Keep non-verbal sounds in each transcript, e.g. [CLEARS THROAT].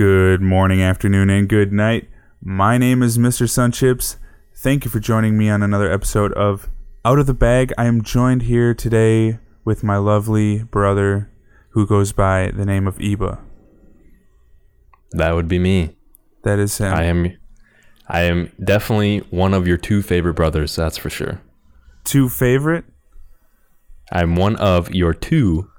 Good morning, afternoon, and good night. My name is Mr. Sunchips. Thank you for joining me on another episode of Out of the Bag. I am joined here today with my lovely brother who goes by the name of Iba. That would be me. That is him. I am I am definitely one of your two favorite brothers, that's for sure. Two favorite? I'm one of your two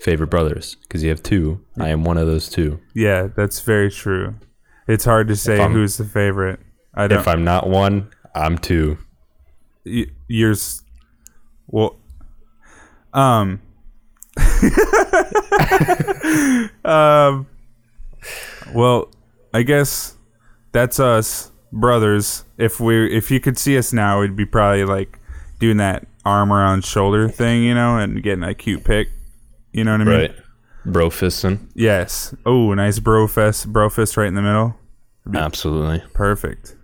favorite brothers because you have two. I am one of those two. Yeah, that's very true. It's hard to say who's the favorite. I don't. If I'm not one, I'm two. y- yours well um [LAUGHS] um well i guess that's us brothers if we if you could see us now we'd be probably like doing that arm around shoulder thing you know and getting a cute pic you know what i mean Right. Bro fisting. yes oh nice bro fest bro fist right in the middle Absolutely. Perfect.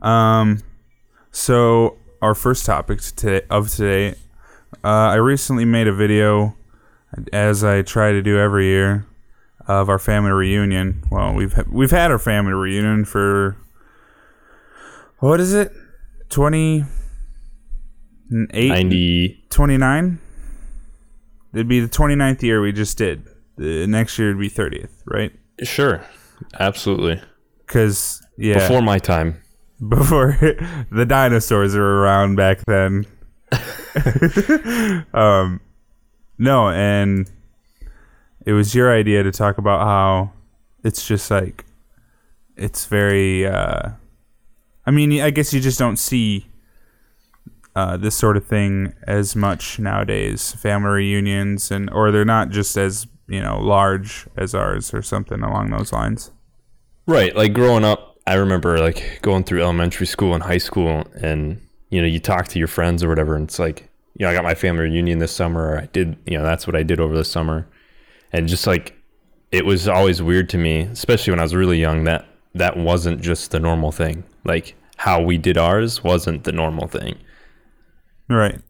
Um, so our first topic today, of today, uh, I recently made a video, as I try to do every year, of our family reunion. Well, we've ha- we've had our family reunion for what is it? Twenty eight 90 29? It'd be the 29th year we just did. The next year would be 30th, right? Sure. Absolutely. Because yeah, Before my time. [LAUGHS] before the dinosaurs were around back then. [LAUGHS] [LAUGHS] um, no, and it was your idea to talk about how it's just like it's very. Uh, I mean, I guess you just don't see uh, this sort of thing as much nowadays. Family reunions, and or they're not just as you know large as ours, or something along those lines. Right. Like growing up, I remember like going through elementary school and high school and you know, you talk to your friends or whatever and it's like, you know, I got my family reunion this summer or I did, you know, that's what I did over the summer. And just like it was always weird to me, especially when I was really young that that wasn't just the normal thing. Like how we did ours wasn't the normal thing. Right.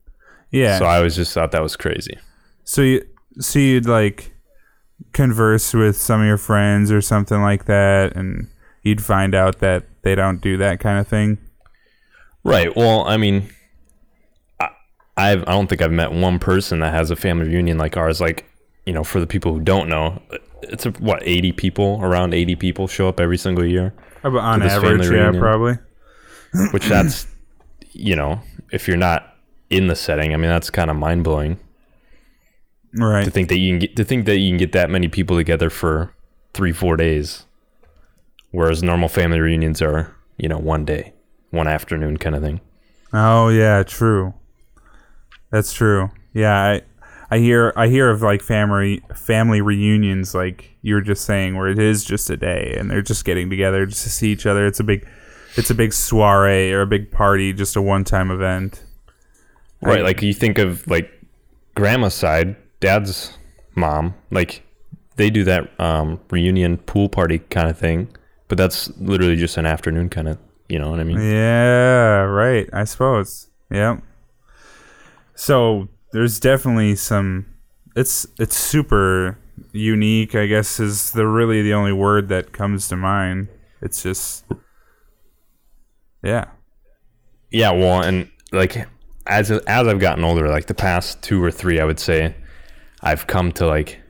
Yeah. So I always just thought that was crazy. So you so you'd like converse with some of your friends or something like that, and you'd find out that they don't do that kind of thing. Right. Well, I mean, I, I've I don't think I've met one person that has a family reunion like ours. Like, you know, for the people who don't know, it's a, what eighty people, around eighty people show up every single year. On average, yeah, reunion. probably. Which that's, you know, if you're not in the setting, I mean, that's kind of mind blowing Right. to think that you can get to think that you can get that many people together for three four days, whereas normal family reunions are, you know, one day, one afternoon kind of thing. Oh yeah, true. That's true. Yeah, I I hear I hear of like family family reunions like you were just saying where it is just a day and they're just getting together just to see each other. It's a big it's a big soiree or a big party, just a one time event. Right, like you think of like grandma's side, dad's mom, like they do that um, reunion pool party kind of thing, but that's literally just an afternoon kind of, you know what I mean? Yeah, right. I suppose. Yep. So there's definitely some. It's it's super unique. I guess is the really the only word that comes to mind. It's just. Yeah. Yeah, well, and like as as I've gotten older, like the past two or three, I would say, I've come to like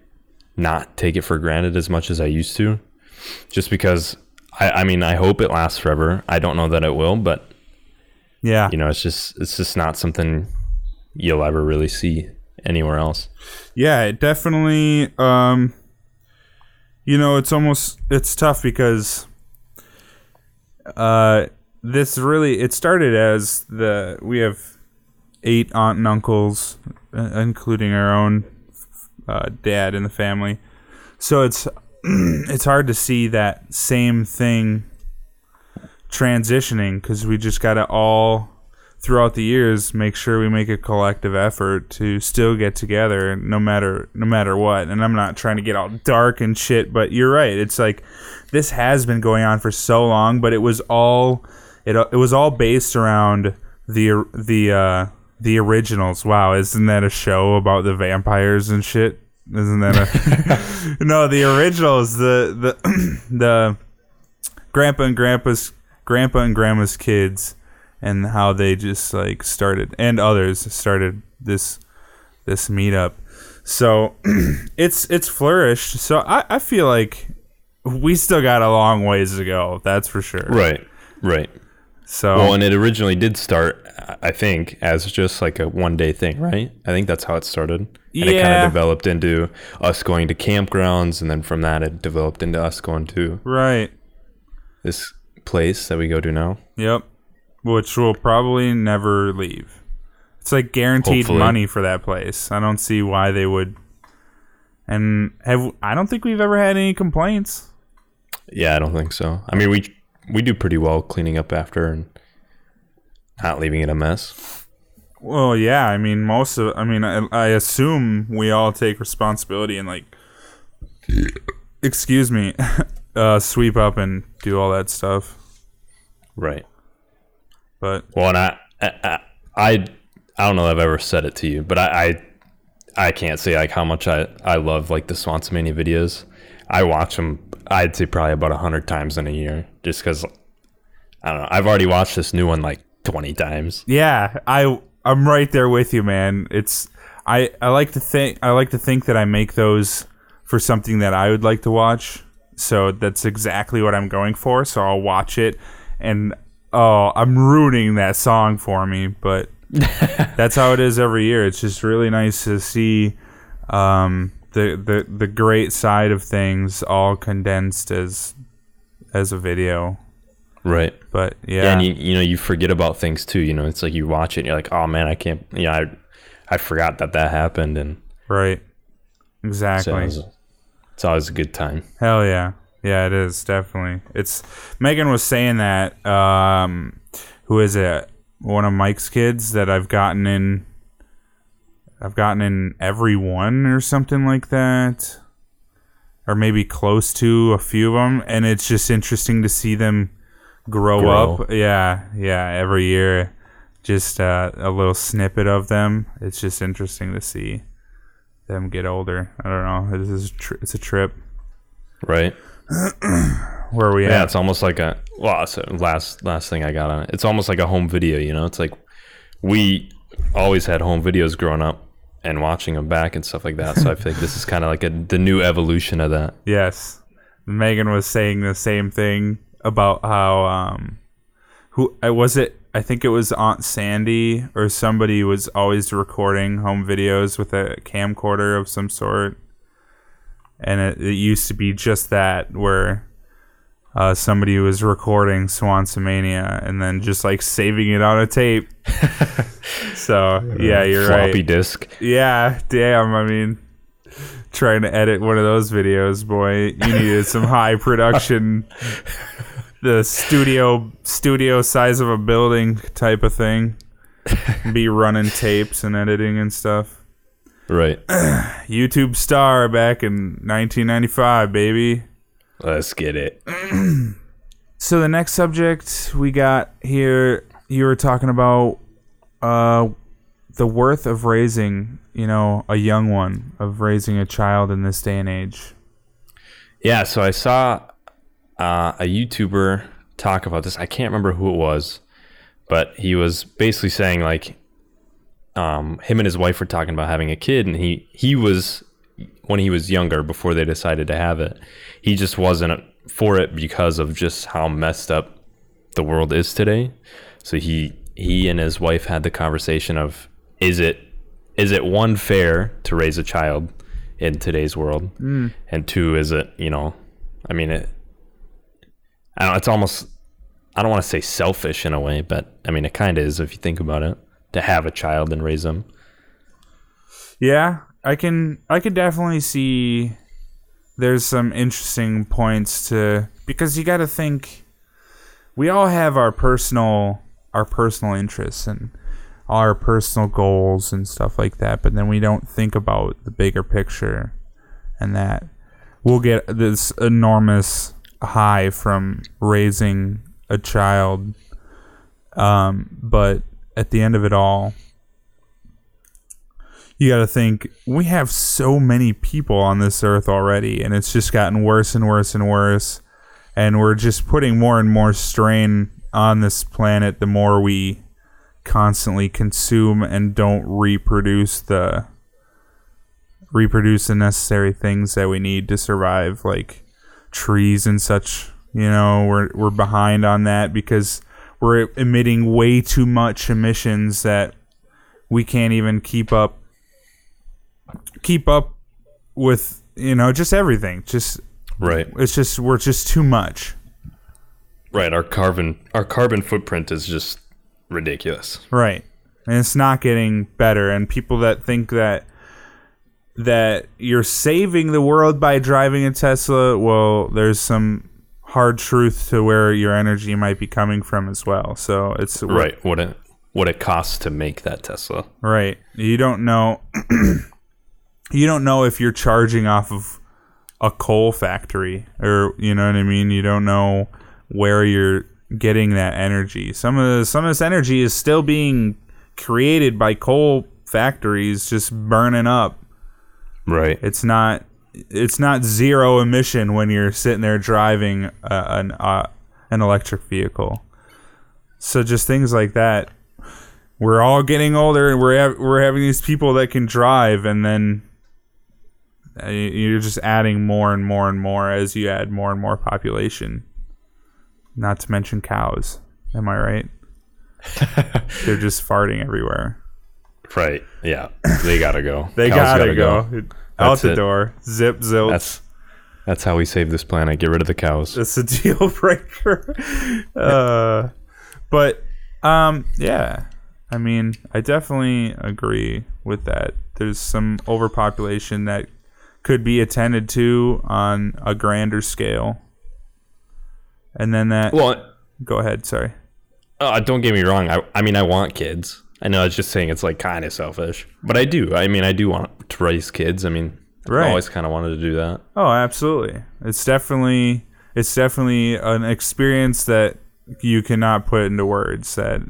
not take it for granted as much as I used to, just because. I, I mean, I hope it lasts forever. I don't know that it will, but Yeah. you know, it's just it's just not something you'll ever really see anywhere else. Yeah, it definitely um you know, it's almost it's tough because uh this really it started as the we have eight aunt and uncles uh, including our own uh, dad in the family. So it's [CLEARS THROAT] it's hard to see that same thing transitioning cuz we just got to all throughout the years make sure we make a collective effort to still get together no matter no matter what and i'm not trying to get all dark and shit but you're right it's like this has been going on for so long but it was all it, it was all based around the the uh the originals wow isn't that a show about the vampires and shit Isn't that a [LAUGHS] no? The originals, the the [CLEARS THROAT] the grandpa and grandpa's grandpa and grandma's kids, and how they just like started and others started this this meetup. So [CLEARS THROAT] it's it's flourished. So I, I feel like we still got a long ways to go. That's for sure. Right. Right. So Well, and it originally did start, I think, as just like a one day thing, right? I think that's how it started. And it kind of developed into us going to campgrounds. And then from that, it developed into us going to right. this place that we go to now. Yep. Which we'll probably never leave. It's like guaranteed Hopefully. money for that place. I don't see why they would. And have I don't think we've ever had any complaints. Yeah, I don't think so. I mean, we we do pretty well cleaning up after and not leaving it a mess. Well, yeah. I mean, most of. I mean, I, I assume we all take responsibility and like. Excuse me, [LAUGHS] uh, sweep up and do all that stuff. Right. But Well, and I, I, I, I don't know if I've ever said it to you, but I, I, I can't say like how much I, I love like the Swanson Mania videos. I watch them. I'd say probably about a hundred times in a year, just because I don't know. I've already watched this new one like twenty times. Yeah, I I'm right there with you, man. It's I I like to think I like to think that I make those for something that I would like to watch. So that's exactly what I'm going for. So I'll watch it and oh, I'm ruining that song for me, but [LAUGHS] that's how it is every year. It's just really nice to see um the the the great side of things all condensed as as a video. Right. But yeah. Yeah, and you, you know you forget about things too. You know, it's like you watch it, and you're like, oh man, I can't. Yeah, I, I forgot that that happened, and right. so Exactly. it's, it's always a good time. Hell yeah. Yeah, it is definitely. It's Megan was saying that um who is it? One of Mike's kids that I've gotten in I've gotten in every one or something like that. Or maybe close to a few of them and it's just interesting to see them grow, Grow. up. Yeah, yeah, every year just uh, a little snippet of them. It's just interesting to see them get older. I don't know. This is tr- it's a trip. Right. [CLEARS THROAT] Where are we Yeah, at? it's almost like a well. So last last thing I got on it, it's almost like a home video. You know, it's like we always had home videos growing up and watching them back and stuff like that. So I feel like this is kind of like a the new evolution of that. Yes. Megan was saying the same thing about how um who I was it I think it was Aunt Sandy or somebody was always recording home videos with a camcorder of some sort. And it, it used to be just that where uh, somebody was recording Swansomania and then just like saving it on a tape. [LAUGHS] so yeah, you're right. Floppy disk. Yeah, damn. I mean, trying to edit one of those videos, boy, you needed some [LAUGHS] high production, the studio studio size of a building type of thing. Be running tapes and editing and stuff. Right. [CLEARS THROAT] YouTube star back in 1995, baby. Let's get it. So the next subject we got here, you were talking about uh, the worth of raising, you know, a young one, of raising a child in this day and age. Yeah. So I saw uh, a YouTuber talk about this. I can't remember who it was, but he was basically saying like, um, him and his wife were talking about having a kid, and he he was when he was younger before they decided to have it. He just wasn't for it because of just how messed up the world is today. So he he and his wife had the conversation of is it is it one fair to raise a child in today's world, hmm. and two is it you know, I mean it. I don't. It's almost. I don't want to say selfish in a way, but I mean it kind of is if you think about it. To have a child and raise them. Yeah, I can I can definitely see there's some interesting points to because you got to think we all have our personal our personal interests and our personal goals and stuff like that, but then we don't think about the bigger picture and that we'll get this enormous high from raising a child. Um, but at the end of it all you got to think we have so many people on this earth already, and it's just gotten worse and worse and worse. And we're just putting more and more strain on this planet the more we constantly consume and don't reproduce the reproduce the necessary things that we need to survive like trees and such you know we're we're behind on that because we're emitting way too much emissions that we can't even keep up keep up with you know just everything just Right. it's just we're just too much Right. Our carbon our carbon footprint is just ridiculous. Right. And it's not getting better. And people that think that that you're saving the world by driving a Tesla, well, there's some hard truth to where your energy might be coming from as well. So it's Right. What it what it costs to make that Tesla. Right. You don't know [CLEARS THROAT] you don't know if you're charging off of a coal factory or you know what I mean? You don't know where you're getting that energy. Some of the, some of this energy is still being created by coal factories just burning up. Right. It's not it's not zero emission when you're sitting there driving uh, an uh, an electric vehicle. So just things like that. We're all getting older, and we're ha- we're having these people that can drive, and then you're just adding more and more and more as you add more and more population. Not to mention cows. Am I right? [LAUGHS] They're just farting everywhere. Right. Yeah. They gotta go. [LAUGHS] They Cows gotta, go. Out the it. door. Zip zilch. That's that's how we save this planet. Get rid of the cows. It's a [LAUGHS] deal breaker. uh, but um, yeah, I mean, I definitely agree with that. There's some overpopulation that could be attended to on a grander scale, and then that. Well, go ahead. Sorry. uh, don't get me wrong. I I mean I want kids. I know I was just saying it's like kind of selfish, but I do. I mean I do want to raise kids. I mean Right. I always kind of wanted to do that. Oh, absolutely. It's definitely it's definitely an experience that you cannot put into words that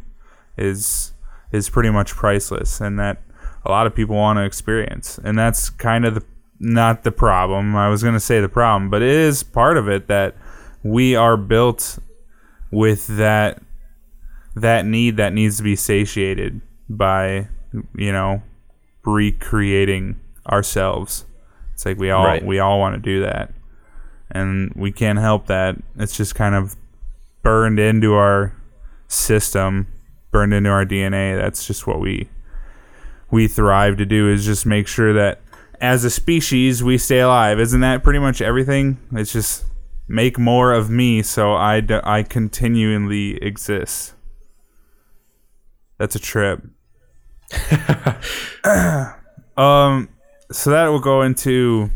is is pretty much priceless and that a lot of people want to experience. And that's kind of the not the problem. I was going to say the problem, but it is part of it that we are built with that that need that needs to be satiated by you know recreating ourselves. It's like we all Right. we all want to do that, and we can't help that. It's just kind of burned into our system, burned into our DNA. That's just what we we thrive to do. Is just make sure that as a species we stay alive. Isn't that pretty much everything? It's just make more of me so I d- I continually exist. That's a trip. [LAUGHS] um, so that will go into.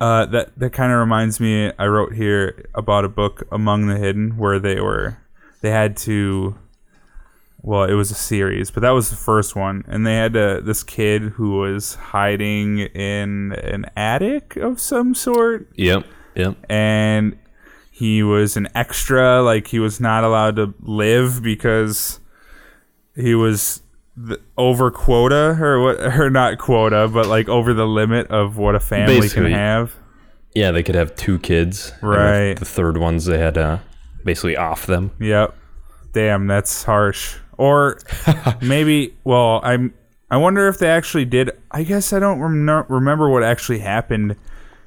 Uh, that that kind of reminds me. I wrote here about a book, Among the Hidden, where they were they had to. Well, it was a series, but that was the first one, and they had to, this kid who was hiding in an attic of some sort, Yep. Yep. and he was an extra like he was not allowed to live because he was the, over quota or what [LAUGHS] or not quota but like over the limit of what a family Basically. can have Yeah, they could have two kids. Right. The, third ones they had uh, basically off them. yep damn that's harsh or [LAUGHS] maybe well i'm i wonder if they actually did i guess i don't rem- remember what actually happened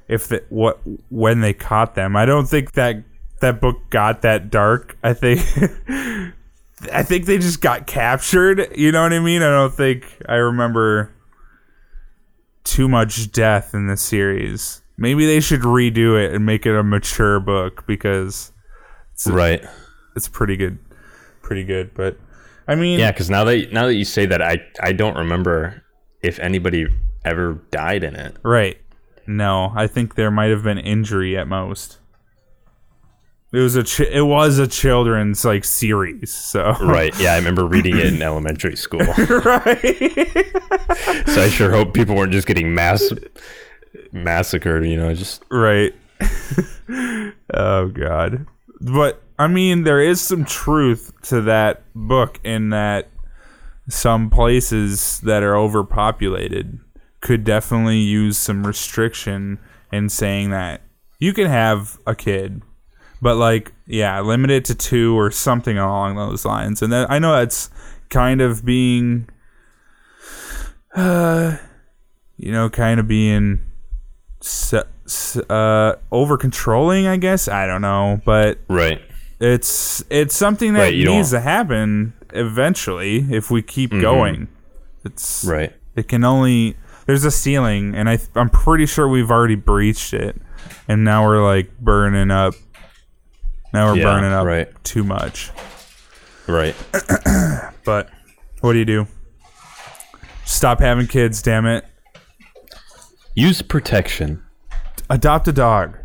if the, what when they caught them. I don't think that that book got that dark. I think [LAUGHS] i think they just got captured. You know what i mean? I don't think i remember too much death in the series. Maybe they should redo it and make it a mature book because Right. it's pretty good pretty good but i mean Yeah, because now that now that you say that, I I don't remember if anybody ever died in it. right no i think there might have been injury at most it was a ch- it was a children's like series so Right. Yeah, I remember reading it in [LAUGHS] elementary school. right so I sure hope people weren't just getting mass massacred. You know, just right [LAUGHS] oh god but i mean there is some truth to that book in that some places that are overpopulated could definitely use some restriction in saying that you can have a kid, but like yeah, limit it to two or something along those lines. And then I know that's kind of being, uh, [SIGHS] you know, kind of being se- uh, over controlling. I guess I don't know, but Right. It's it's something that Right, needs to happen eventually if we keep mm-hmm. going. It's Right. it can only there's a ceiling, and I I'm pretty sure we've already breached it, and now we're like burning up. Now we're Yeah, burning up right. too much. Right. [CLEARS THROAT] But what do you do? Stop having kids, damn it. Use protection. Adopt a dog.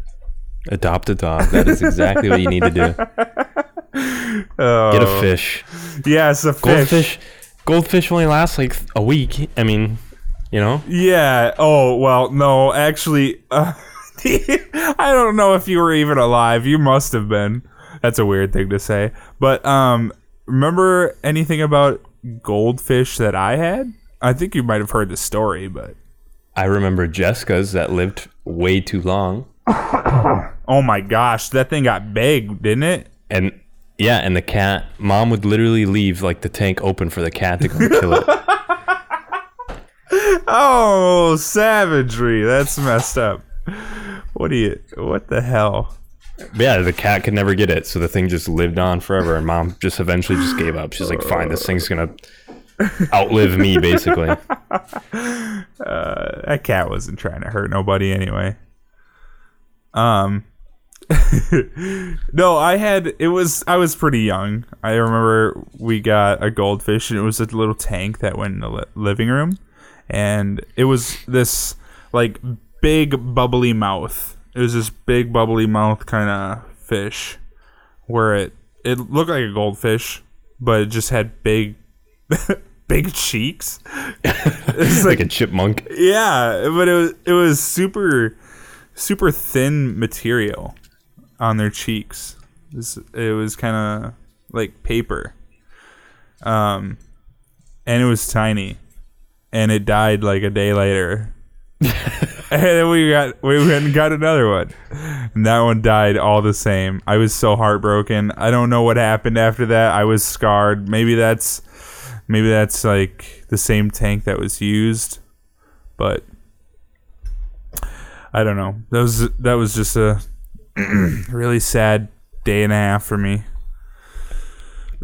Adopt a dog. That is exactly what you need to do. Get a fish. Yes, a fish. Goldfish. Goldfish only lasts like a week. I mean, you know. Yeah. Oh well, no, actually, uh, [LAUGHS] I don't know if you were even alive. You must have been. That's a weird thing to say. But um, remember anything about goldfish that I had? I think you might have heard the story, but I remember Jessica's that lived way too long, oh my gosh, that thing got big, didn't it? and yeah, and the cat. Mom would literally leave like the tank open for the cat to come kill it. [LAUGHS] Oh, savagery. That's messed up. What do you? What the hell? Yeah, the cat could never get it, so the thing just lived on forever. And mom just eventually just gave up. She's like, "Fine, this thing's gonna outlive me, basically." [LAUGHS] Uh, that cat wasn't trying to hurt nobody anyway. Um [LAUGHS] No, I had it was I was pretty young. I remember we got a goldfish and it was a little tank that went in the li- living room and it was this like big bubbly mouth. It was this big bubbly mouth kind of fish where it it looked like a goldfish but it just had big [LAUGHS] big cheeks. [LAUGHS] It's like a chipmunk. yeah, but it was it was super super thin material on their cheeks. It was, it was kind of like paper. Um and it was tiny. And it died like a day later. [LAUGHS] and then we got we went and got another one. And that one died all the same. I was so heartbroken. I don't know what happened after that. I was scarred. Maybe that's maybe that's like the same tank that was used but I don't know. That was that was just a [CLEARS THROAT] really sad day and a half for me.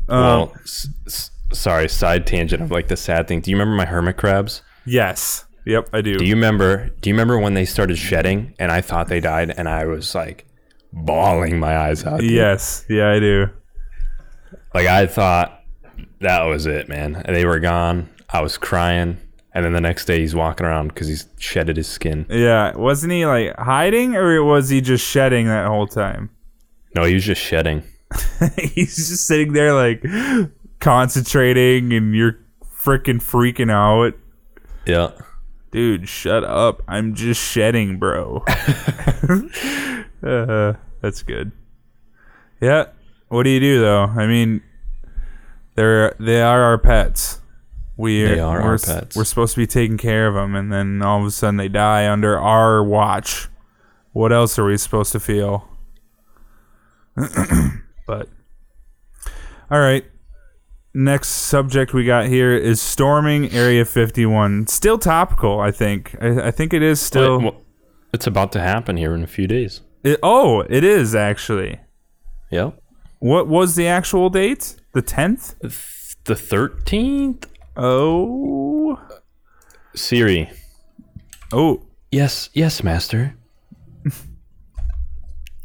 Um, Well, s- s- sorry, side tangent of like the sad thing. Do you remember my hermit crabs? yes, yep, I do. Do you remember? Do you remember when they started shedding and I thought they died and I was like bawling my eyes out? dude. yes, yeah, I do. Like I thought that was it, man. They were gone. I was crying, and then the next day he's walking around because he's shedded his skin. Yeah, wasn't he like hiding, or was he just shedding that whole time? No, he was just shedding. [LAUGHS] He's just sitting there like concentrating, and you're freaking freaking out. Yeah. Dude, shut up. I'm just shedding, bro. [LAUGHS] [LAUGHS] uh, that's good. Yeah. What do you do though? I mean, they're they are our pets. We They are we're, our pets. We're supposed to be taking care of them, and then all of a sudden they die under our watch. What else are we supposed to feel? [CLEARS THROAT] but all right. Next subject we got here is storming Area 51. Still topical, I think. I, I think it is still. Well, it's about to happen here in a few days. It, oh, it is actually. Yep. What was the actual date? The 10th? The thirteenth. Oh. Siri. Oh. Yes, yes, master.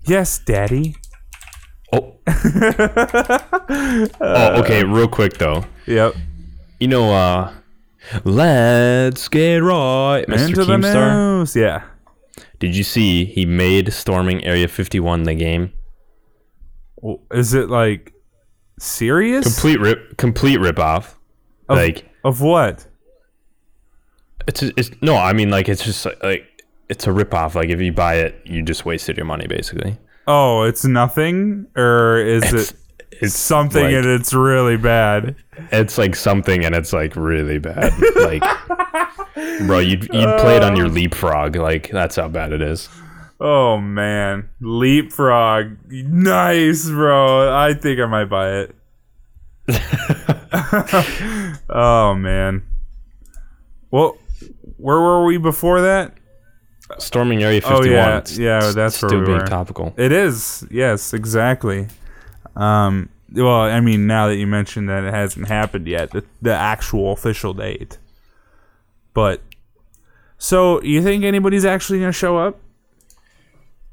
Yes, Daddy. Oh. [LAUGHS] oh, okay. Real quick though, Yep. you know, uh, let's get right, Mr. Into the Keemstar. news. Yeah. Did you see he made storming Area 51 the game? Is it like serious? Complete rip, complete rip off. Of- like Of what? it's, it's no, I mean like it's just like, like it's a rip off. Like if you buy it, you just wasted your money basically. Oh, it's nothing? Or is It's, it. It's something like- and it's really bad. It's like something, and it's like really bad. Like, [LAUGHS] bro, you'd you'd play it on your oh. leapfrog. Like that's how bad it is. Oh man, leapfrog, nice, bro. I think I might buy it. [LAUGHS] [LAUGHS] oh man. Well, where were we before that? Storming Area 51. Oh, 51. yeah. it's Yeah, that's where still we being were. topical. It is. Yes, exactly. Um, well, I mean, now that you mentioned that it hasn't happened yet, the, the actual official date. But so, you think anybody's actually going to show up?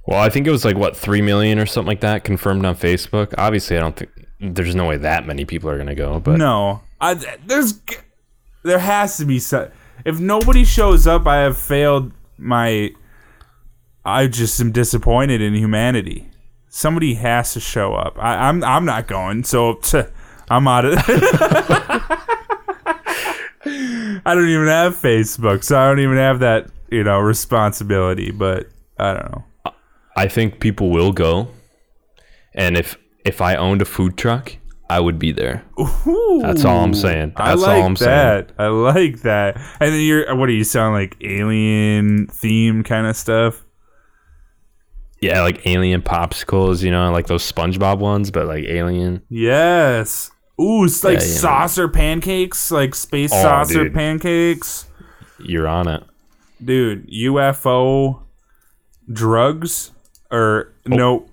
Well, I think it was like what three million or something like that confirmed on Facebook. Obviously, I don't think there's no way that many people are gonna go, but No, I, there's there has to be some. If nobody shows up, I have failed my. I just am disappointed in humanity. Somebody has to show up. I, I'm I'm not going, so I'm out of. [LAUGHS] I don't even have Facebook, so I don't even have that you know responsibility. But I don't know. I think people will go. And if if I owned a food truck, I would be there. That's all I'm saying. I like all I'm saying. that. I like that. And then you're what do you sound like alien theme kind of stuff? Yeah, like alien popsicles, you know, like those SpongeBob ones, but like alien. Yes. Ooh, it's like Yeah, you know. saucer pancakes, like space Oh, saucer dude. pancakes. You're on it. Dude, UFO drugs or Oh. no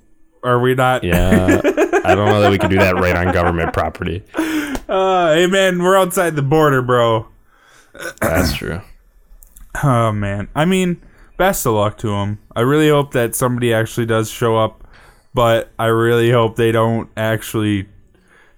are we not Yeah. I don't know that we can do that right on government property. uh hey man, we're outside the border, bro. That's true. [CLEARS THROAT] Oh man. I mean, best of luck to them. I really hope that somebody actually does show up, but I really hope they don't actually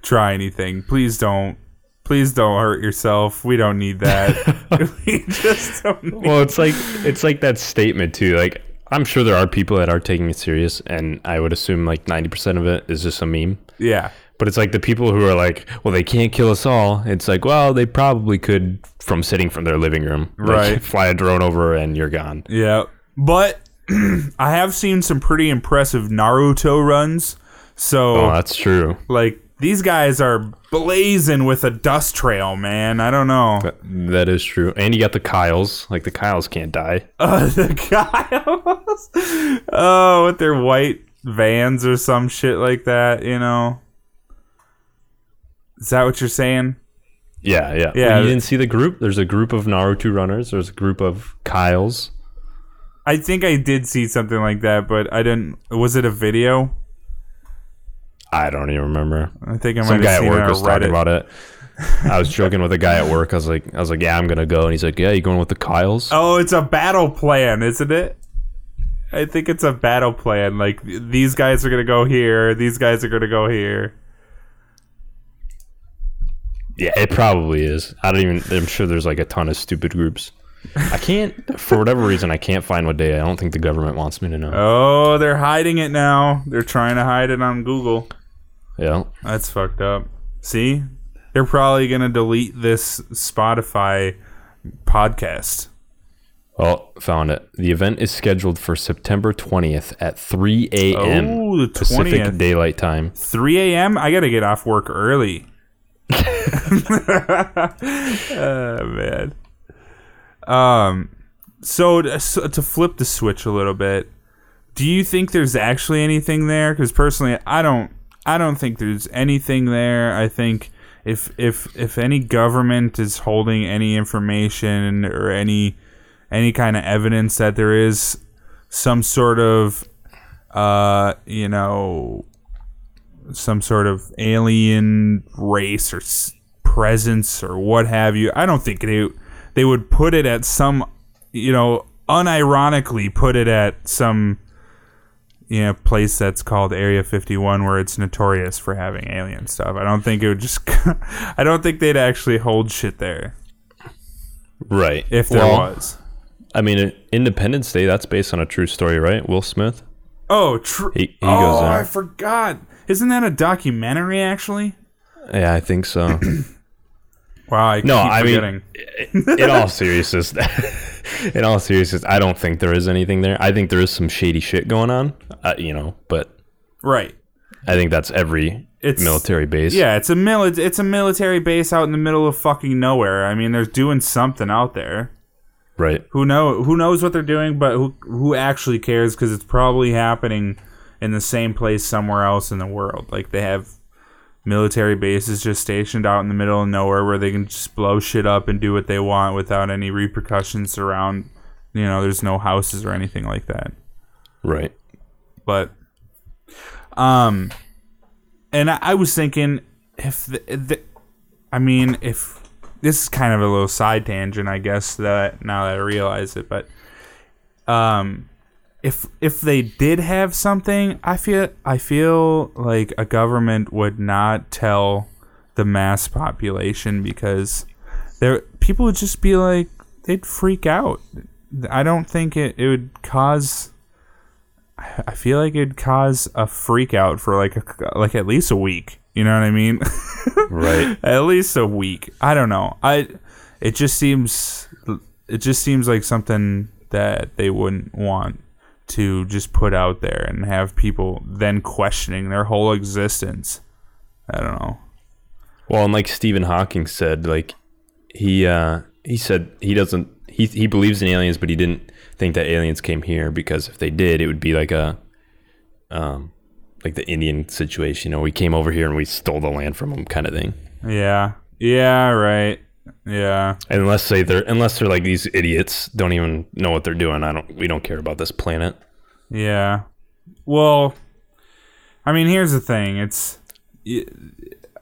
try anything. Please don't. Please don't hurt yourself. We don't need that. [LAUGHS] [LAUGHS] we just don't need Well, it's like it's like that statement too. Like I'm sure there are people that are taking it serious, and I would assume like 90% of it is just a meme. Yeah. But it's like the people who are like, well, they can't kill us all. It's like, well, they probably could from sitting from their living room. [LAUGHS] Like, Right. fly a drone over and you're gone. Yeah. But [CLEARS THROAT] I have seen some pretty impressive Naruto runs. So Oh, that's true. like these guys are blazing with a dust trail, man. I don't know. That- that is true. And you got the Kyles. Like the Kyles can't die. [LAUGHS] Uh, the Kyles. oh, with their white vans or some shit like that, you know. Is that what you're saying? Yeah, yeah. Yeah. You didn't see the group? There's a group of Naruto runners. There's a group of Kyles. I think I did see something like that, but I didn't. Was it a video? I don't even remember. I think I might Some have guy at work was talking about it. I was joking with a guy at work. I was like, I was like, yeah, I'm gonna go, and he's like, yeah, you going with the Kyles? Oh, it's a battle plan, isn't it? I think it's a battle plan. Like these guys are gonna go here. These guys are gonna go here. Yeah, it probably is. I don't even. I'm sure there's like a ton of stupid groups. I can't, for whatever reason, I can't find what day. I don't think the government wants me to know. Oh, they're hiding it now. They're trying to hide it on Google. Yeah. That's fucked up. See? They're probably going to delete this Spotify podcast. Well, found it. The event is scheduled for September 20th at 3 a.m. Oh, Pacific Daylight Time. 3 a.m. I got to get off work early. [LAUGHS] oh, man. Um, so to, so to flip the switch a little bit, do you think there's actually anything there? Because personally, I don't. I don't think there's anything there. I think if if if any government is holding any information or any any kind of evidence that there is some sort of uh you know some sort of alien race or presence or what have you. I don't think they they would put it at some you know unironically put it at some you know place that's called Area 51 where it's notorious for having alien stuff. I don't think it would just [LAUGHS] I don't think they'd actually hold shit there Right. if there Well, was. I mean, Independence Day, that's based on a true story, right? Will Smith? Oh, true. He- he oh, goes. I forgot. Isn't that a documentary actually? Yeah, I think so. [CLEARS THROAT] Wow, I No, keep I forgetting. mean, in all [LAUGHS] seriousness, [LAUGHS] in all seriousness, I don't think there is anything there. I think there is some shady shit going on, uh, you know, but right. I think that's every It's- military base. Yeah, it's a mili- it's a military base out in the middle of fucking nowhere. I mean, they're doing something out there. Right. Who know who knows what they're doing, but who who actually cares cuz it's probably happening in the same place somewhere else in the world. Like they have military bases just stationed out in the middle of nowhere where they can just blow shit up and do what they want without any repercussions around, you know, there's no houses or anything like that. Right. but um and I, I was thinking if the, the i mean if this is kind of a little side tangent i guess that now that i realize it but um if if they did have something i feel i feel like a government would not tell the mass population because there people would just be like they'd freak out i don't think it, it would cause I feel like it'd cause a freak out for like a, like at least a week. You know what I mean? [LAUGHS] Right. at least a week. I don't know. I it just seems it just seems like something that they wouldn't want to just put out there and have people then questioning their whole existence. I don't know. Well, and like Stephen Hawking said, like he uh he said he doesn't he he believes in aliens, but he didn't think that aliens came here because if they did, it would be like a um like the Indian situation. You know, we came over here and we stole the land from them, kind of thing. Yeah. Yeah, right. Yeah. Unless say they're unless they're like these idiots don't even know what they're doing. I don't. We don't care about this planet. Yeah. Well, I mean, here's the thing. It's,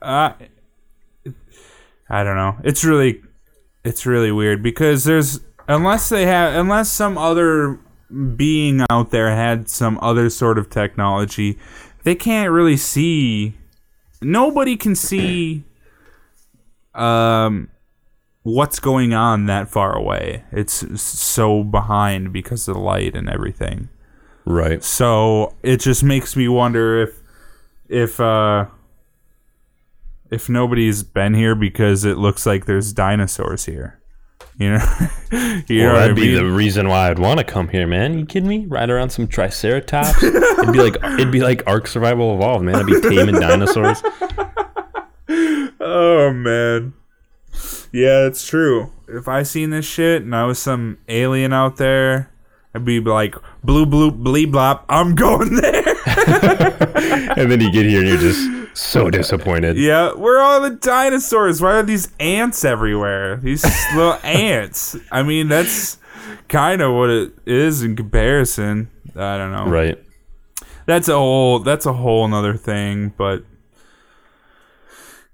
I I don't know. It's really, it's really weird because there's unless they have unless some other being out there had some other sort of technology, they can't really see. Nobody can see. Um, what's going on that far away? It's so behind because of the light and everything. Right. So it just makes me wonder if if uh if nobody's been here because it looks like there's dinosaurs here. You know, [LAUGHS] you Well, I that'd be mean? the reason why I'd want to come here, man. You kidding me? Ride around some Triceratops? it'd be like it'd be like Ark Survival Evolved, man. I'd be taming dinosaurs. [LAUGHS] oh man, yeah, it's true. If I seen this shit and I was some alien out there, I'd be like, blue bloop blee blop, I'm going [LAUGHS] there. [LAUGHS] and then you get here and you're just so disappointed. Yeah, where are all the dinosaurs? Why are these ants everywhere? These [LAUGHS] little ants. I mean, that's kind of what it is in comparison. I don't know. Right. That's a whole. That's a whole another thing. But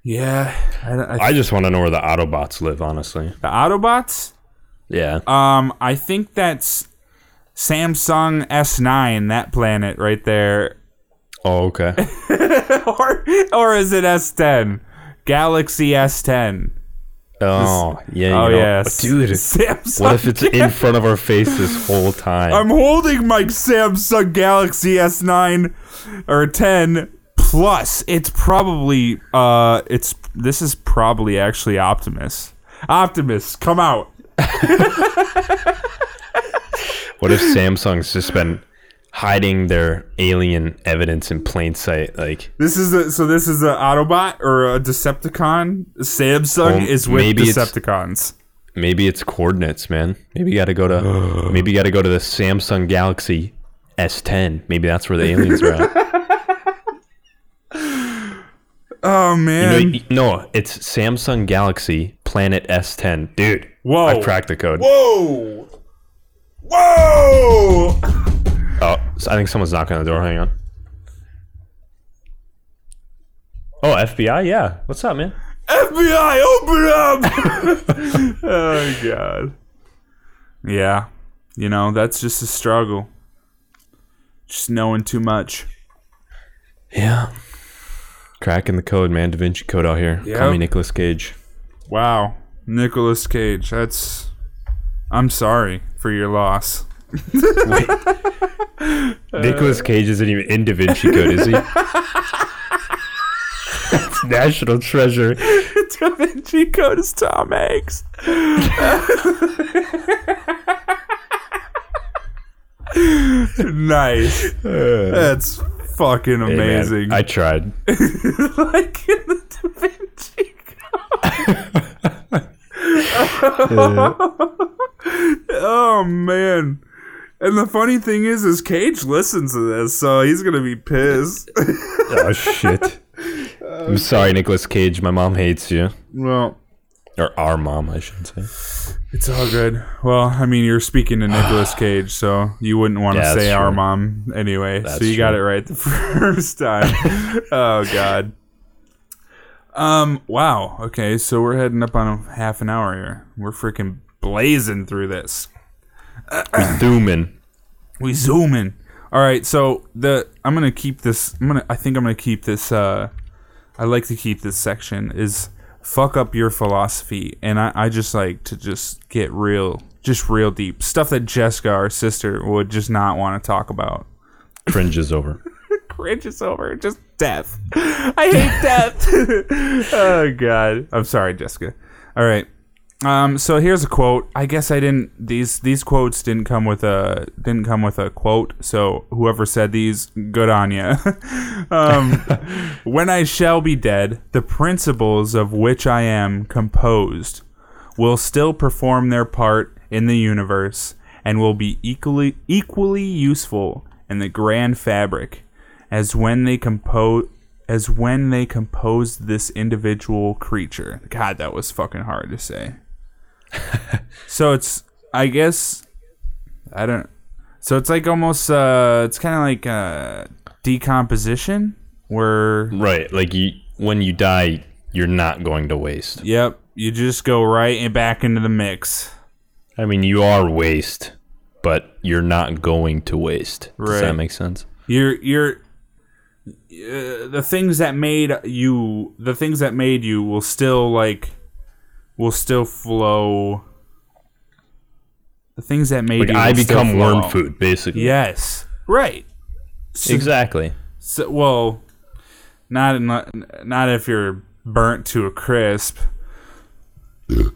yeah, I, I, I just want to know where the Autobots live, honestly. the Autobots. Yeah. Um, I think that's Samsung S9. That planet right there. Oh, okay. [LAUGHS] or or is it S10? Galaxy S10. Oh, yeah. You Oh know, yes, dude. Samsung. What if it's in front of our face this whole time? I'm holding my Samsung Galaxy S9 or 10 plus. It's probably uh it's this is probably actually Optimus. Optimus, come out. [LAUGHS] What if Samsung's just been hiding their alien evidence in plain sight? Like, This is a, so this is an Autobot or a Decepticon. Samsung Well, is with maybe it's- Decepticons. maybe it's coordinates, man. Maybe you got to go to [SIGHS] maybe you got to go to the Samsung Galaxy S10. Maybe that's where the aliens are at. [LAUGHS] Oh You man. know, y- no, it's Samsung Galaxy Planet S10, dude. Whoa. I cracked the code. Whoa. Whoa. Oh, I think someone's knocking on the door. Hang on. Oh, FBI? Yeah. What's up, man? FBI, open up! [LAUGHS] oh god. Yeah, you know that's just a struggle. Just knowing too much. Yeah. Cracking the code, man. Da Vinci Code out here. Call me Yep. Nicolas Cage. Wow, Nicolas Cage. That's. I'm sorry for your loss. [LAUGHS] Nicolas Cage isn't even in Da Vinci Code, is he? [LAUGHS] That's national treasure. [LAUGHS] Da Vinci Code is Tom Hanks. nice. Uh. That's fucking Hey, man, amazing. I tried. [LAUGHS] like in the Da Vinci Code. Oh man. And the funny thing is, is Cage listens to this, so he's gonna be pissed. oh shit. [LAUGHS] I'm sorry, Nicolas Cage. My mom hates you, well, or our mom, I should say. it's all good. Well, I mean, you're speaking to [SIGHS] Nicolas Cage, so you wouldn't want to Yeah, say our true. mom anyway. That's so you got it right the [LAUGHS] first time. [LAUGHS] oh god. Um. Wow. Okay. So we're heading up on a half an hour here. We're freaking blazing through this. We [CLEARS THROAT] zoom in. All right, so the I'm gonna keep this. I'm gonna. I think I'm gonna keep this. Uh, I like to keep this section is fuck up your philosophy, and I I just like to just get real, just real deep stuff that Jessica, our sister, would just not want to talk about. Cringe is over. [LAUGHS] Cringe is over. Just death. I hate death. [LAUGHS] [LAUGHS] oh God. I'm sorry, Jessica. All right. Um. So here's a quote. I guess I didn't. These these quotes didn't come with a didn't come with a quote. So whoever said these, good on you. [LAUGHS] um. [LAUGHS] when I shall be dead, the principles of which I am composed will still perform their part in the universe and will be equally equally useful in the grand fabric as when they compose as when they composed this individual creature. God, that was fucking hard to say. So it's I guess I don't so it's like almost uh it's kind of like uh decomposition where Right. Like you, when you die, you're not going to waste. yep, you just go right and back into the mix. I mean, you are waste, but you're not going to waste. Does Right. that make sense? You're you're uh, the things that made you the things that made you will still like will still flow. The things that made Like you I become worm food, basically. Yes, right. So, Exactly. so- well, not not not if you're burnt to a crisp.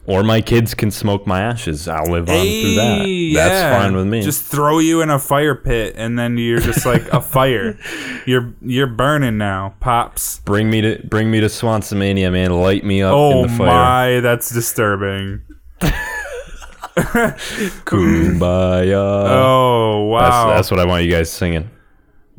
Or my kids can smoke my ashes. I'll live on through that. yeah. That's fine with me. Just throw you in a fire pit, and then you're just like a [LAUGHS] fire. You're you're burning now, pops. bring me to bring me to Swansomania, man. Light me up Oh in the fire. my, that's disturbing. [LAUGHS] Kumbaya. Oh wow. That's, that's what I want you guys singing.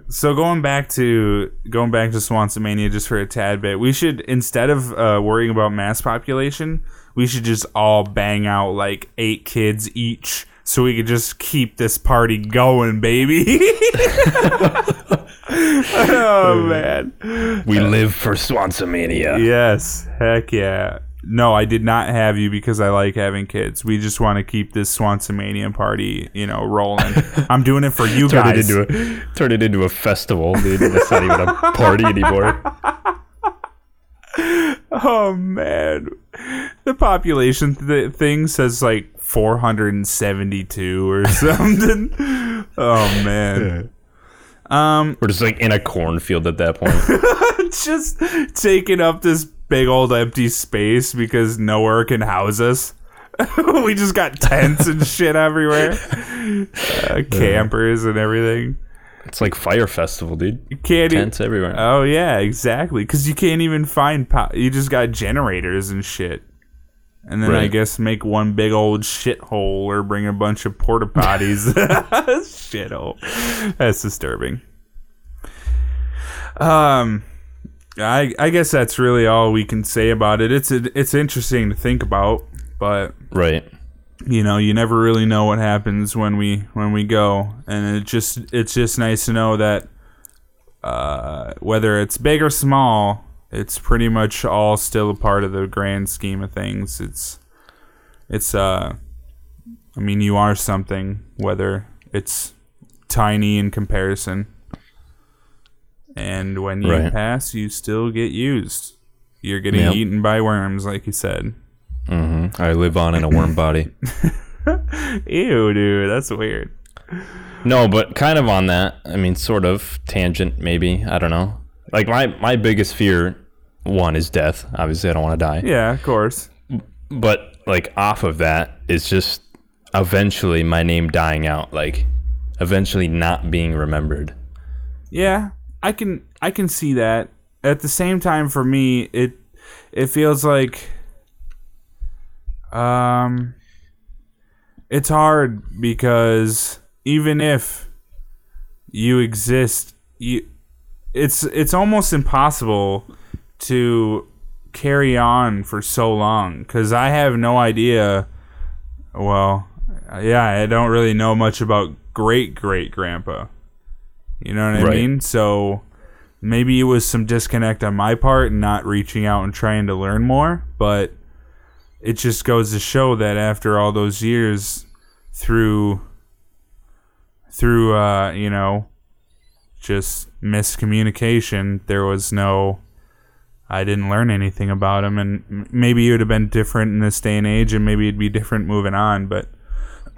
so going back to going back to Swansomania just for a tad bit, we should instead of uh, worrying about mass population, we should just all bang out like eight kids each, so we could just keep this party going, baby. [LAUGHS] oh man. We live for Swansomania. Yes, heck yeah. No, I did not have you because I like having kids. We just want to keep this Swansomania party, you know, rolling. [LAUGHS] I'm doing it for you Turn it into a turn it into a festival, dude. That's not even a party anymore. [LAUGHS] [LAUGHS] oh man, the population th- thing says like 472 or [LAUGHS] something. oh man, We're just like in a cornfield at that point. [LAUGHS] just taking up this big old empty space because nowhere can house us. we just got tents and shit everywhere, uh, campers and everything. It's like Fyre Festival, dude. You can't e- Tents everywhere. Oh yeah, exactly. Because you can't even find power. you just got generators and shit. And then I guess make one big old shithole or bring a bunch of porta potties. [LAUGHS] [LAUGHS] shithole. That's disturbing. Um, I I guess that's really all we can say about it. It's it's interesting to think about, but Right. You know you never really know what happens when we when we go. And it just it's just nice to know that uh, whether it's big or small it's pretty much all still a part of the grand scheme of things. It's it's uh i mean you are something whether it's tiny in comparison. And when you Right. pass you still get used. You're getting Yep. eaten by worms like you said hmm I live on in a worm body. [LAUGHS] Ew, dude, that's weird. No, but kind of on that. I mean, sort of tangent, maybe. I don't know. Like my my biggest fear, one is death. Obviously, I don't want to die. Yeah, of course. But like off of that is just eventually my name dying out. Like eventually not being remembered. Yeah, I can I can see that. At the same time, for me, it it feels like um it's hard because even if you exist, you it's it's almost impossible to carry on for so long because I have no idea. Well, yeah, I don't really know much about great great grandpa. You know what I Right. mean? So maybe it was some disconnect on my part and not reaching out and trying to learn more, but it just goes to show that after all those years through through uh, you know, just miscommunication, there was no I didn't learn anything about him and maybe it would have been different in this day and age and maybe it'd be different moving on, but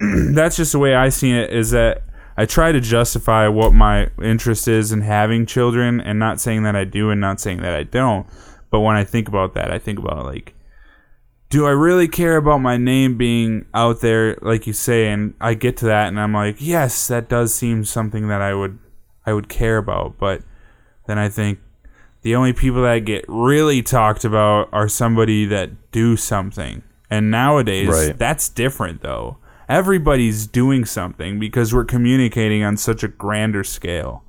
[CLEARS THROAT] that's just the way I see it is that I try to justify what my interest is in having children and not saying that I do and not saying that I don't. But when I think about that, I think about like do I really care about my name being out there like you say and I get to that and I'm like, yes, that does seem something that I would I would care about, but then I think the only people that get really talked about are somebody that do something. And nowadays, Right. that's different though. Everybody's doing something because we're communicating on such a grander scale.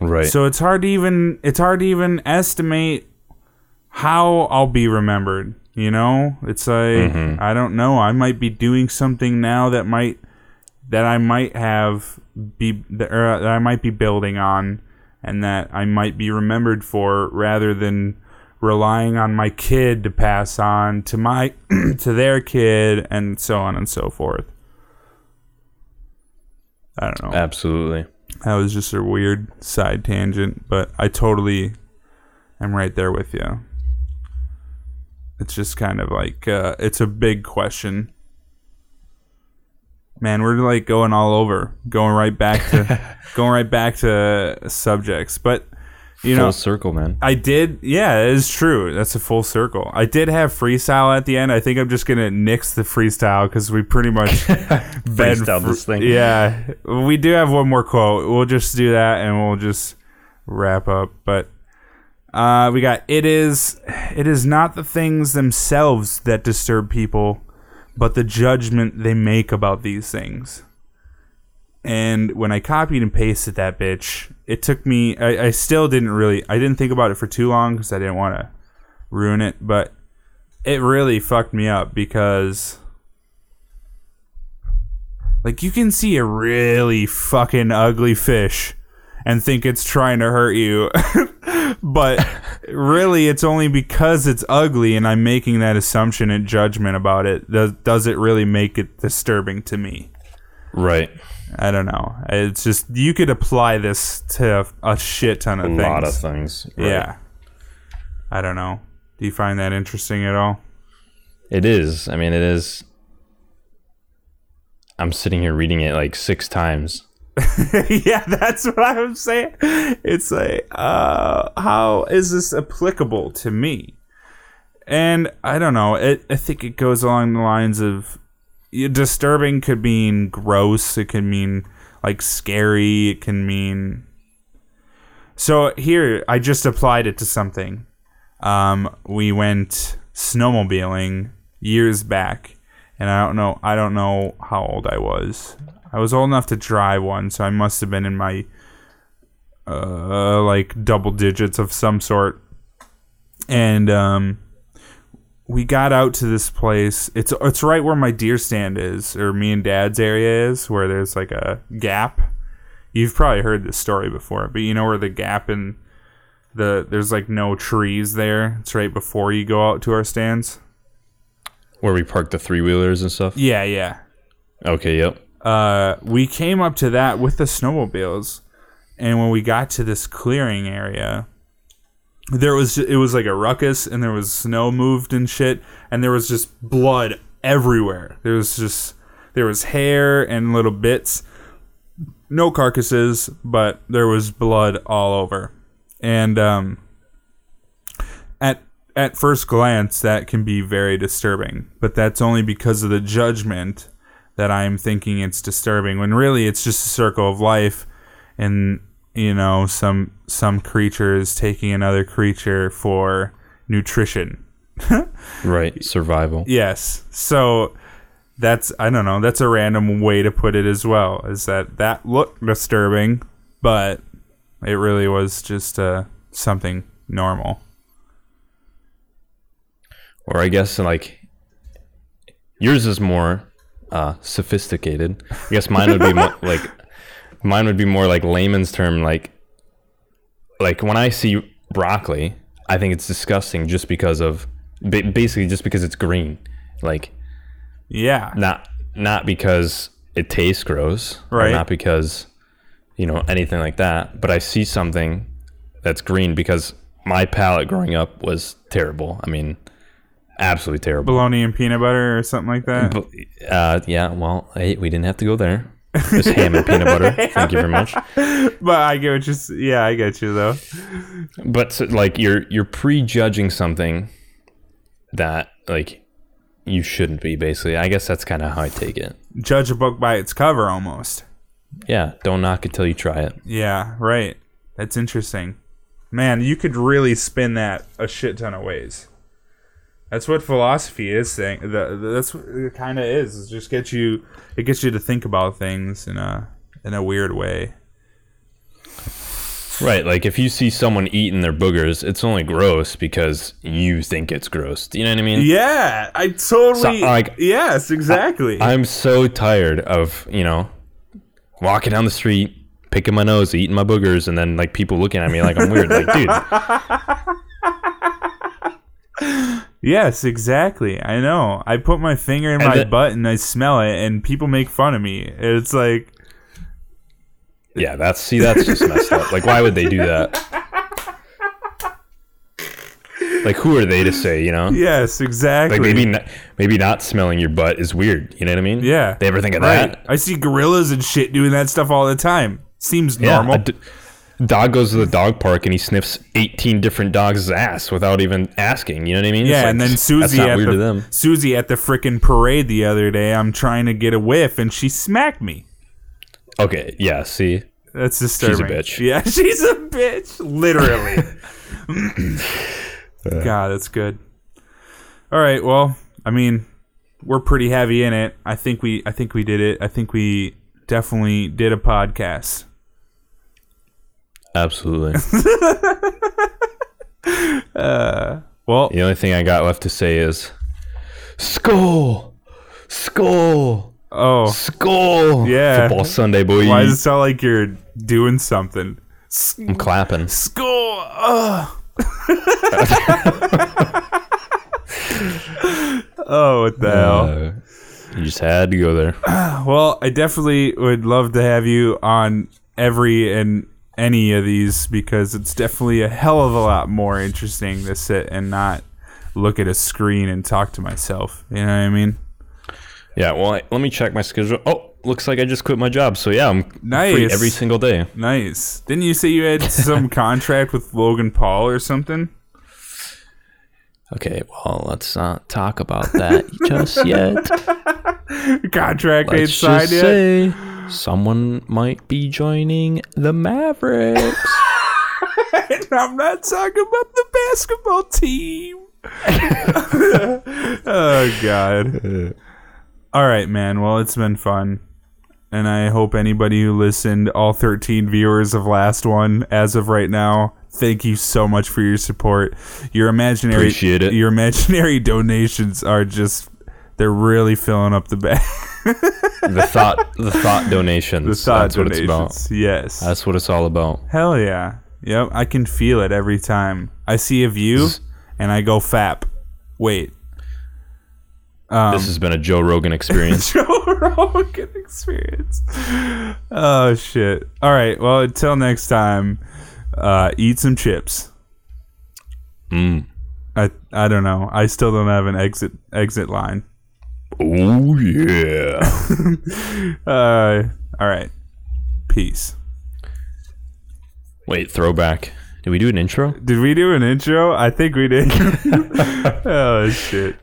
Right. So it's hard to even it's hard to even estimate how I'll be remembered. You know, it's like mm-hmm. I don't know. I might be doing something now that might that I might have be that, or that I might be building on, and that I might be remembered for, rather than relying on my kid to pass on to my [CLEARS THROAT] to their kid, and so on and so forth. I don't know. Absolutely. That was just a weird side tangent, but I totally am right there with you. It's just kind of like uh, it's a big question. Man, we're like going all over, going right back to [LAUGHS] going right back to subjects. But you Full know, circle, man. I did. Yeah, it is true. That's a full circle. I did have freestyle at the end. I think I'm just gonna nix the freestyle because we pretty much [LAUGHS] been Freestyled this thing. Yeah, we do have one more quote. We'll just do that and we'll just wrap up. But uh, we got it is it is not the things themselves that disturb people, but the judgment they make about these things. And when I copied and pasted that bitch, it took me. I, I still didn't really. I didn't think about it for too long because I didn't want to ruin it. But it really fucked me up because, like, you can see a really fucking ugly fish and think it's trying to hurt you, [LAUGHS] but really, it's only because it's ugly, and I'm making that assumption and judgment about it. Does does it really make it disturbing to me? Right. I don't know. It's just you could apply this to a shit ton of A things. A lot of things. Right. Yeah. I don't know. Do you find that interesting at all? It is. I mean, it is. I'm sitting here reading it like six times. [LAUGHS] yeah, that's what I'm saying. It's like, uh, how is this applicable to me? And I don't know. It, I think it goes along the lines of disturbing could mean gross. It can mean like scary. It can mean. So here, I just applied it to something. Um, we went snowmobiling years back, and I don't know. I don't know how old I was. I was old enough to drive one, so I must have been in my uh, like double digits of some sort. And um, we got out to this place. It's it's right where my deer stand is, or me and Dad's area is, where there's like a gap. You've probably heard this story before, but you know where the gap in the there's like no trees there. It's right before you go out to our stands. Where we park the three wheelers and stuff. Yeah, yeah. Okay. Yep. Uh, we came up to that with the snowmobiles, and when we got to this clearing area, there was it was like a ruckus, and there was snow moved and shit, and there was just blood everywhere. There was just there was hair and little bits, no carcasses, but there was blood all over, and um, at at first glance that can be very disturbing, but that's only because of the judgment that I'm thinking it's disturbing when really it's just a circle of life and you know some some creatures taking another creature for nutrition. [LAUGHS] Right. Survival. Yes. So that's I don't know, that's a random way to put it as well. Is that that looked disturbing, but it really was just uh something normal. Or I guess like yours is more uh, sophisticated. I guess mine would be more, [LAUGHS] like mine would be more like layman's term like like when I see broccoli, I think it's disgusting just because of basically just because it's green. Like Yeah. not not because it tastes gross, Right. not because you know anything like that. But I see something that's green because my palate growing up was terrible. I mean, absolutely terrible. Bologna and peanut butter or something like that. Uh, yeah, well, hey, we didn't have to go there. Just ham and peanut butter. [LAUGHS] Thank you very much. But I get what you yeah, I get you though. But so, like you're you're prejudging something that like you shouldn't be. Basically, I guess that's kind of how I take it. Judge a book by its cover almost. Yeah, don't knock it till you try it. Yeah, right. That's interesting. Man, you could really spin that a shit ton of ways. That's what philosophy is saying. That's what it kind of is. It just gets you. It gets you to think about things in a in a weird way. Right, like if you see someone eating their boogers, it's only gross because you think it's gross. Do you know what I mean? Yeah, I totally. So, like, yes, exactly. I'm so tired of, you know, walking down the street, picking my nose, eating my boogers, and then like people looking at me like I'm weird. Like, dude, [LAUGHS] yes, exactly. I know. I put my finger in my then- butt and I smell it, and people make fun of me. It's like, yeah, that's see, that's just messed up. Like, why would they do that? Like, who are they to say, you know? yes, exactly. Like maybe not, maybe not smelling your butt is weird. You know what I mean? Yeah. They ever think of Right. that? I see gorillas and shit doing that stuff all the time. Seems normal. d- dog goes to the dog park and he sniffs 18 different dogs' ass without even asking. You know what I mean? Yeah, like, and then Susie at the. Susie at the frickin' parade the other day. I'm trying to get a whiff, and she smacked me. Okay. Yeah. See. That's disturbing. She's a bitch. Yeah, [LAUGHS] she's a bitch. Literally. [LAUGHS] God, that's good. All right. Well, I mean, we're pretty heavy in it. I think we. I think we did it. I think we definitely did a podcast. Absolutely. [LAUGHS] Well, the only thing I got left to say is, skol, skol, oh, skol. Yeah. Football Sunday, boy. why does it sound like you're doing something? I'm clapping. Skol. Ugh. [LAUGHS] oh, what the hell? Uh, you just had to go there. Well, I definitely would love to have you on every and any of these because it's definitely a hell of a lot more interesting to sit and not look at a screen and talk to myself. You know what I mean? Yeah. Well, I, let me check my schedule. Oh, looks like I just quit my job. So yeah, I'm free Nice. every single day. Nice. Didn't you say you had [LAUGHS] some contract with Logan Paul or something? Okay. Well, let's not talk about that just yet. [LAUGHS] Contract ain't signed yet. say someone might be joining the Mavericks. [LAUGHS] I'm not talking about the basketball team. [LAUGHS] oh God. All right, man. Well, it's been fun. And I hope anybody who listened, all 13 viewers of last one as of right now, thank you so much for your support. Your imaginary. Your imaginary [LAUGHS] donations are just they're really filling up the bag. The thought, the thought donations. the thought that's what it's about. donations. Yes. That's what it's all about. Hell yeah. Yep, I can feel it every time. I see a view and I go fap. Wait. Um, this has been a Joe Rogan experience. [LAUGHS] Joe Rogan experience. Oh shit. All right. Well, until next time, uh, eat some chips. mm. I I don't know. I still don't have an exit exit line. Oh yeah. [LAUGHS] Uh, all right. Peace. Wait, throwback. Did we do an intro? Did we do an intro? I think we did. [LAUGHS] [LAUGHS] oh shit.